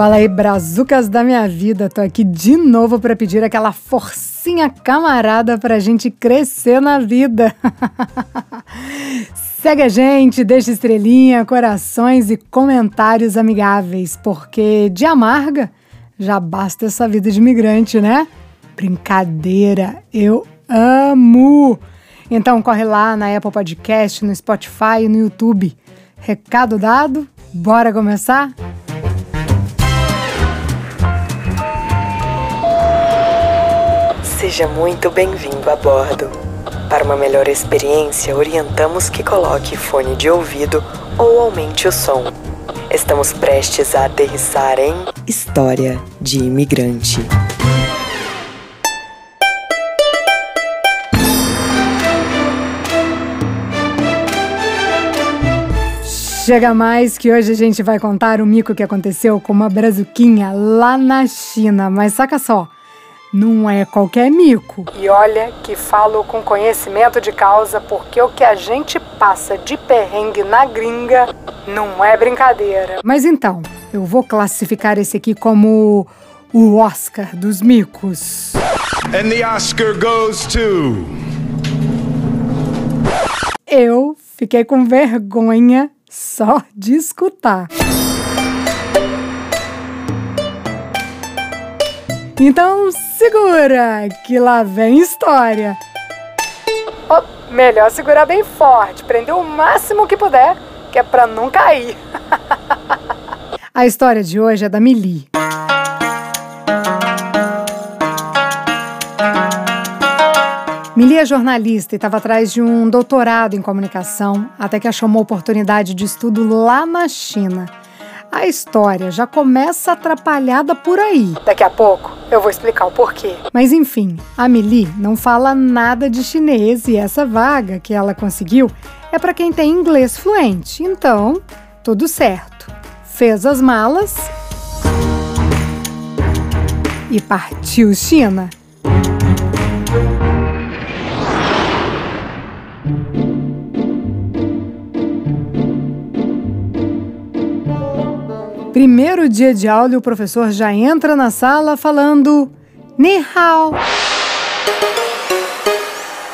Fala aí, brazucas da minha vida. Tô aqui de novo para pedir aquela forcinha camarada pra gente crescer na vida. Segue a gente, deixa estrelinha, corações e comentários amigáveis, porque de amarga já basta essa vida de imigrante, né? Brincadeira, eu amo! Então corre lá na Apple Podcast, no Spotify no YouTube. Recado dado? Bora começar? Seja muito bem-vindo a bordo. Para uma melhor experiência, orientamos que coloque fone de ouvido ou aumente o som. Estamos prestes a aterrissar em História de Imigrante. Chega mais que hoje a gente vai contar o mico que aconteceu com uma brazuquinha lá na China. Mas saca só, não é qualquer mico. E olha que falo com conhecimento de causa, porque o que a gente passa de perrengue na gringa não é brincadeira. Mas então, eu vou classificar esse aqui como o Oscar dos micos. And the Oscar goes to. Eu fiquei com vergonha só de escutar. Então segura, que lá vem história. Oh, melhor segurar bem forte, prender o máximo que puder, que é pra não cair. A história de hoje é da Mili. Mili é jornalista e estava atrás de um doutorado em comunicação, até que achou uma oportunidade de estudo lá na China. A história já começa atrapalhada por aí. Daqui a pouco eu vou explicar o porquê. Mas enfim, a Mili não fala nada de chinês e essa vaga que ela conseguiu é para quem tem inglês fluente. Então, tudo certo. Fez as malas e partiu China. Primeiro dia de aula e o professor já entra na sala falando Ni hao.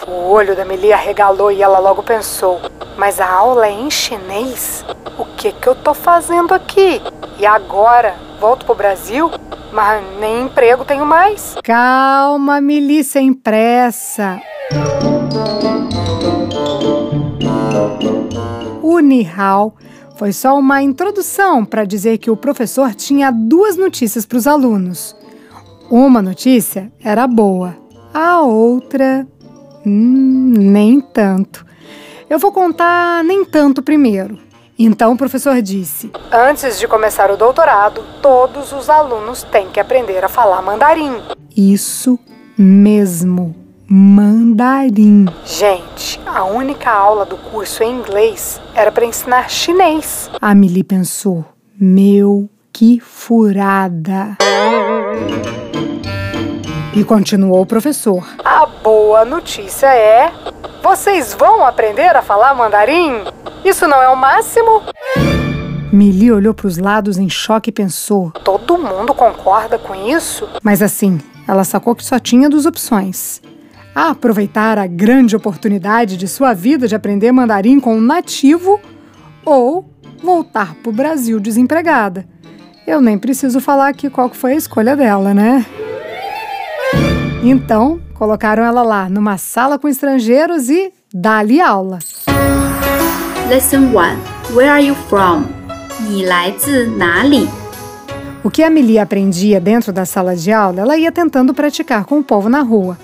O olho da Melia arregalou e ela logo pensou: Mas a aula é em chinês? O que que eu tô fazendo aqui? E agora? Volto pro Brasil? Mas nem emprego tenho mais. Calma, Mili, sem pressa. O Nihao foi só uma introdução para dizer que o professor tinha duas notícias para os alunos. Uma notícia era boa, a outra, hum, nem tanto. Eu vou contar nem tanto primeiro. Então o professor disse: Antes de começar o doutorado, todos os alunos têm que aprender a falar mandarim. Isso mesmo mandarim. Gente, a única aula do curso em inglês era para ensinar chinês. A Mili pensou: meu, que furada. E continuou o professor. A boa notícia é: vocês vão aprender a falar mandarim? Isso não é o máximo? Mili olhou para os lados em choque e pensou: todo mundo concorda com isso? Mas assim, ela sacou que só tinha duas opções a aproveitar a grande oportunidade de sua vida de aprender mandarim com um nativo ou voltar para o Brasil desempregada. Eu nem preciso falar aqui qual foi a escolha dela, né? Então, colocaram ela lá numa sala com estrangeiros e dá-lhe aula. Lesson 1. Where are you from? 你来自哪里? O que a Amelie aprendia dentro da sala de aula, ela ia tentando praticar com o povo na rua.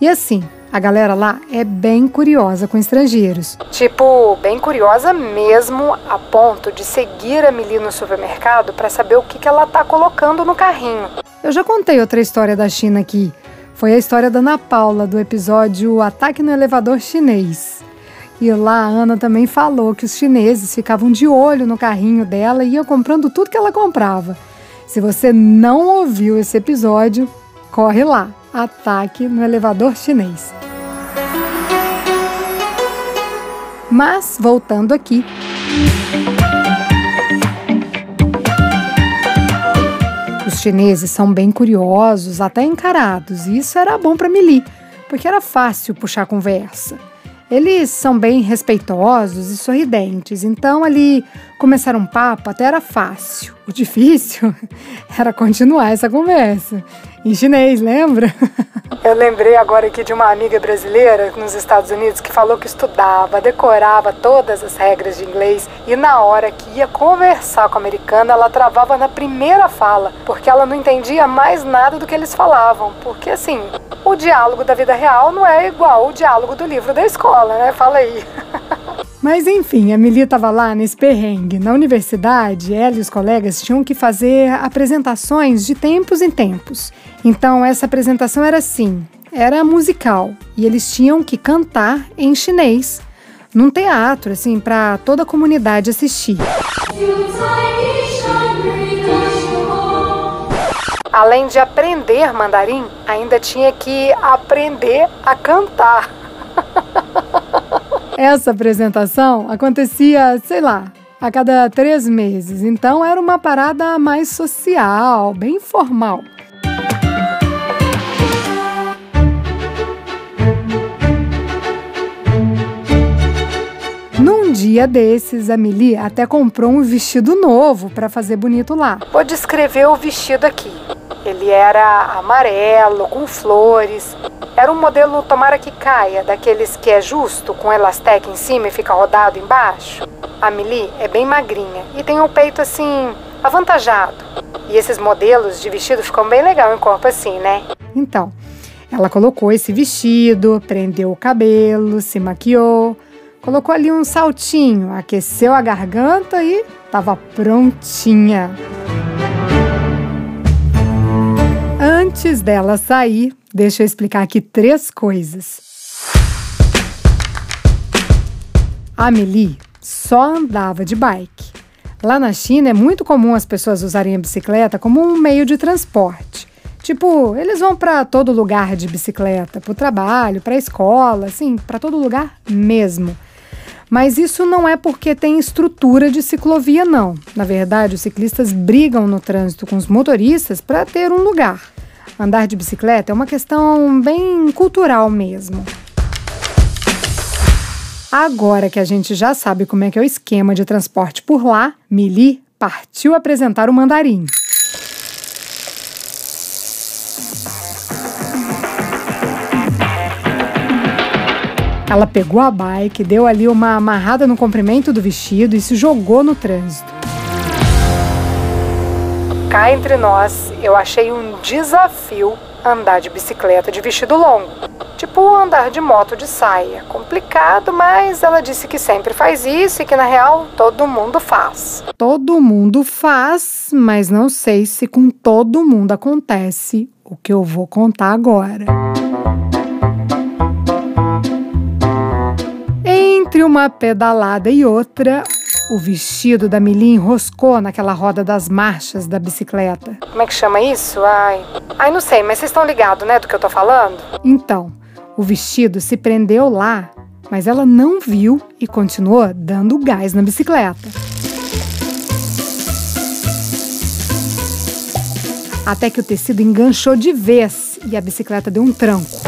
E assim, a galera lá é bem curiosa com estrangeiros. Tipo, bem curiosa mesmo, a ponto de seguir a Mili no supermercado para saber o que, que ela tá colocando no carrinho. Eu já contei outra história da China aqui. Foi a história da Ana Paula, do episódio Ataque no Elevador Chinês. E lá a Ana também falou que os chineses ficavam de olho no carrinho dela e iam comprando tudo que ela comprava. Se você não ouviu esse episódio, corre lá ataque no elevador chinês. Mas, voltando aqui. Os chineses são bem curiosos, até encarados, e isso era bom para Mili, porque era fácil puxar conversa. Eles são bem respeitosos e sorridentes, então ali começar um papo até era fácil. O difícil era continuar essa conversa. Em chinês, lembra? Eu lembrei agora aqui de uma amiga brasileira nos Estados Unidos que falou que estudava, decorava todas as regras de inglês e na hora que ia conversar com a americana, ela travava na primeira fala, porque ela não entendia mais nada do que eles falavam. Porque assim, o diálogo da vida real não é igual o diálogo do livro da escola, né? Fala aí. Mas enfim, a Mili estava lá nesse perrengue. Na universidade, ela e os colegas tinham que fazer apresentações de tempos em tempos. Então, essa apresentação era assim: era musical e eles tinham que cantar em chinês, num teatro, assim, para toda a comunidade assistir. Além de aprender mandarim, ainda tinha que aprender a cantar. Essa apresentação acontecia, sei lá, a cada três meses, então era uma parada mais social, bem formal. Num dia desses, a Mili até comprou um vestido novo para fazer bonito lá. Vou descrever o vestido aqui. Ele era amarelo, com flores. Era um modelo tomara que caia, daqueles que é justo, com elastec em cima e fica rodado embaixo. A Mili é bem magrinha e tem um peito assim, avantajado. E esses modelos de vestido ficam bem legal em corpo assim, né? Então, ela colocou esse vestido, prendeu o cabelo, se maquiou, colocou ali um saltinho, aqueceu a garganta e estava prontinha. Antes dela sair, deixa eu explicar aqui três coisas. A Amelie só andava de bike. Lá na China é muito comum as pessoas usarem a bicicleta como um meio de transporte. Tipo, eles vão para todo lugar de bicicleta, para o trabalho, para a escola, assim, para todo lugar mesmo. Mas isso não é porque tem estrutura de ciclovia, não. Na verdade, os ciclistas brigam no trânsito com os motoristas para ter um lugar. Andar de bicicleta é uma questão bem cultural mesmo. Agora que a gente já sabe como é que é o esquema de transporte por lá, Mili partiu apresentar o mandarim. Ela pegou a bike, deu ali uma amarrada no comprimento do vestido e se jogou no trânsito cá entre nós, eu achei um desafio andar de bicicleta de vestido longo. Tipo andar de moto de saia. Complicado, mas ela disse que sempre faz isso e que na real todo mundo faz. Todo mundo faz, mas não sei se com todo mundo acontece o que eu vou contar agora. Entre uma pedalada e outra, o vestido da Mili enroscou naquela roda das marchas da bicicleta. Como é que chama isso? Ai. Ai, não sei, mas vocês estão ligados, né, do que eu tô falando? Então, o vestido se prendeu lá, mas ela não viu e continuou dando gás na bicicleta. Até que o tecido enganchou de vez e a bicicleta deu um tranco.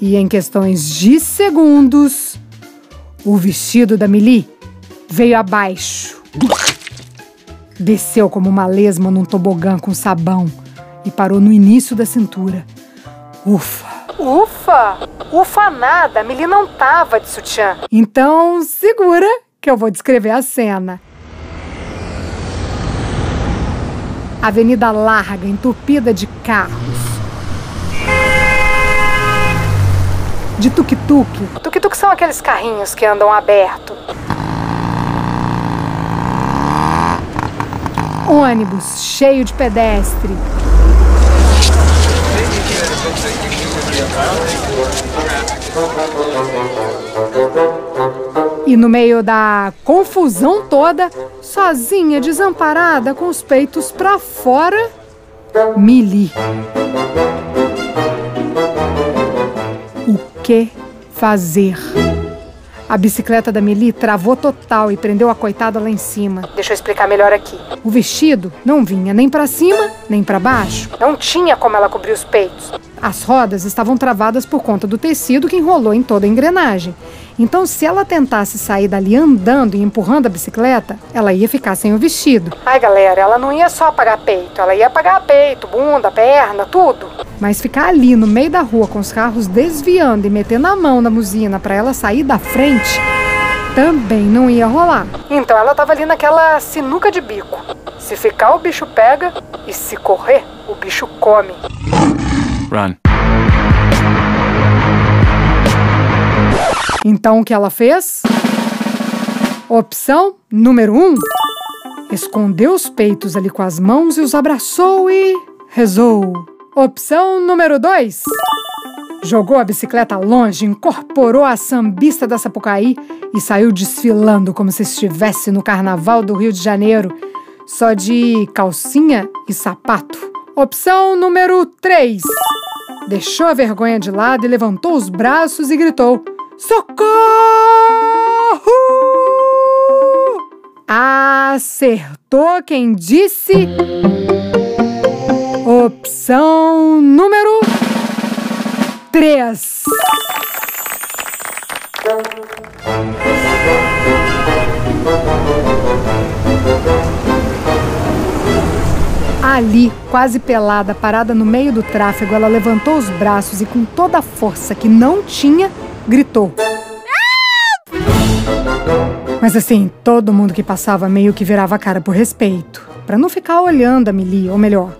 E em questões de segundos, o vestido da Mili veio abaixo. Desceu como uma lesma num tobogã com sabão e parou no início da cintura. Ufa! Ufa! Ufa nada! A Mili não tava de sutiã. Então, segura que eu vou descrever a cena. Avenida larga, entupida de carros. De tuk-tuk. Tuk-tuk são aqueles carrinhos que andam aberto. Ônibus cheio de pedestre. E no meio da confusão toda, sozinha, desamparada, com os peitos para fora, Mili. O que fazer? A bicicleta da Meli travou total e prendeu a coitada lá em cima. Deixa eu explicar melhor aqui. O vestido não vinha nem para cima, nem para baixo. Não tinha como ela cobrir os peitos. As rodas estavam travadas por conta do tecido que enrolou em toda a engrenagem. Então, se ela tentasse sair dali andando e empurrando a bicicleta, ela ia ficar sem o vestido. Ai, galera, ela não ia só apagar peito, ela ia apagar peito, bunda, perna, tudo. Mas ficar ali no meio da rua com os carros desviando e metendo a mão na buzina para ela sair da frente também não ia rolar. Então ela tava ali naquela sinuca de bico. Se ficar, o bicho pega, e se correr, o bicho come. Run. Então o que ela fez? Opção número 1: um, escondeu os peitos ali com as mãos e os abraçou e rezou. Opção número 2: jogou a bicicleta longe, incorporou a sambista da Sapucaí e saiu desfilando como se estivesse no carnaval do Rio de Janeiro, só de calcinha e sapato. Opção número 3: deixou a vergonha de lado e levantou os braços e gritou: Socorro! Acertou quem disse. Opção número 3. Ali, quase pelada, parada no meio do tráfego, ela levantou os braços e, com toda a força que não tinha, gritou. Mas assim, todo mundo que passava meio que virava a cara por respeito, para não ficar olhando a Mili, ou melhor,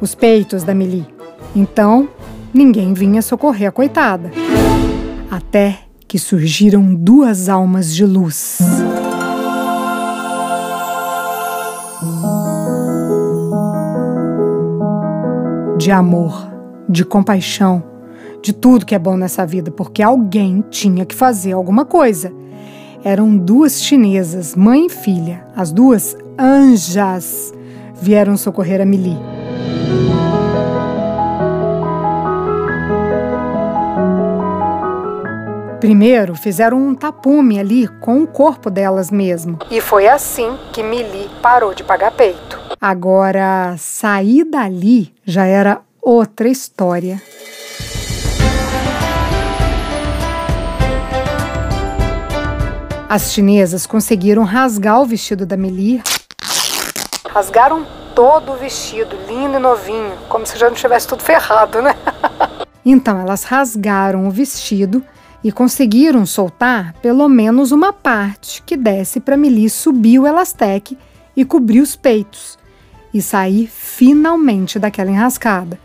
os peitos da Mili. Então, ninguém vinha socorrer a coitada. Até que surgiram duas almas de luz. De amor, de compaixão de tudo que é bom nessa vida, porque alguém tinha que fazer alguma coisa. Eram duas chinesas, mãe e filha, as duas anjas, vieram socorrer a Mili. Primeiro fizeram um tapume ali com o corpo delas mesmo. E foi assim que Mili parou de pagar peito. Agora, sair dali já era outra história. As chinesas conseguiram rasgar o vestido da Melir. Rasgaram todo o vestido, lindo e novinho, como se já não tivesse tudo ferrado, né? então, elas rasgaram o vestido e conseguiram soltar pelo menos uma parte que desse para Melir subir o elasteque e cobrir os peitos e sair finalmente daquela enrascada.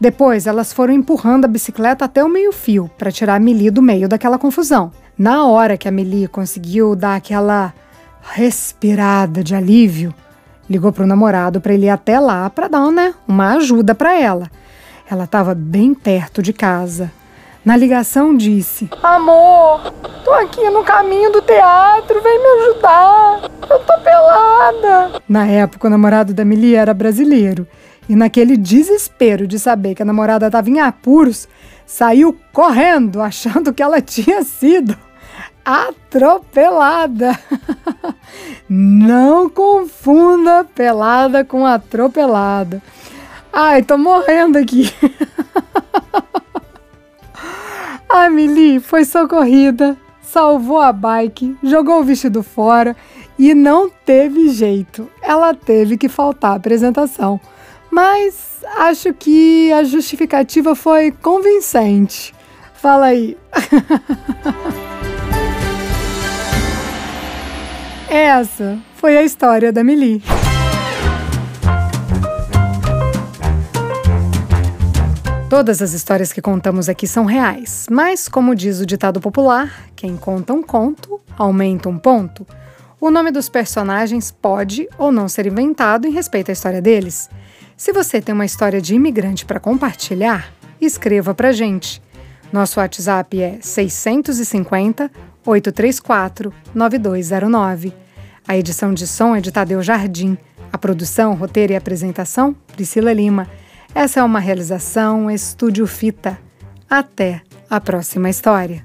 Depois, elas foram empurrando a bicicleta até o meio-fio para tirar a Mili do meio daquela confusão. Na hora que a Meli conseguiu dar aquela respirada de alívio, ligou para o namorado para ele ir até lá para dar né, uma ajuda para ela. Ela estava bem perto de casa. Na ligação disse: Amor, tô aqui no caminho do teatro, vem me ajudar. Eu tô pelada. Na época, o namorado da Meli era brasileiro. E naquele desespero de saber que a namorada estava em apuros, saiu correndo, achando que ela tinha sido atropelada. Não confunda pelada com atropelada. Ai, tô morrendo aqui. A Mili foi socorrida, salvou a bike, jogou o vestido fora e não teve jeito. Ela teve que faltar a apresentação. Mas acho que a justificativa foi convincente. Fala aí. Essa foi a história da Mili. Todas as histórias que contamos aqui são reais, mas, como diz o ditado popular, quem conta um conto aumenta um ponto. O nome dos personagens pode ou não ser inventado em respeito à história deles. Se você tem uma história de imigrante para compartilhar, escreva para gente. Nosso WhatsApp é 650 834 9209. A edição de som é de Tadeu Jardim. A produção, roteiro e apresentação, Priscila Lima. Essa é uma realização Estúdio Fita. Até a próxima história.